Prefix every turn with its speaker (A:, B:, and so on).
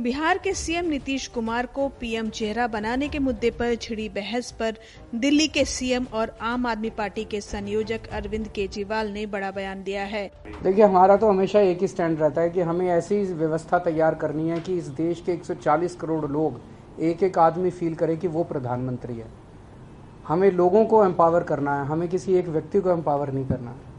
A: बिहार के सीएम नीतीश कुमार को पीएम चेहरा बनाने के मुद्दे पर छिड़ी बहस पर दिल्ली के सीएम और आम आदमी पार्टी के संयोजक अरविंद केजरीवाल ने बड़ा बयान दिया है।
B: देखिए, हमारा तो हमेशा एक ही स्टैंड रहता है कि हमें ऐसी व्यवस्था तैयार करनी है कि इस देश के 140 करोड़ लोग एक एक आदमी फील करे कि वो प्रधानमंत्री है। हमें लोगों को एम्पावर करना है, हमें किसी एक व्यक्ति को एम्पावर नहीं करना है।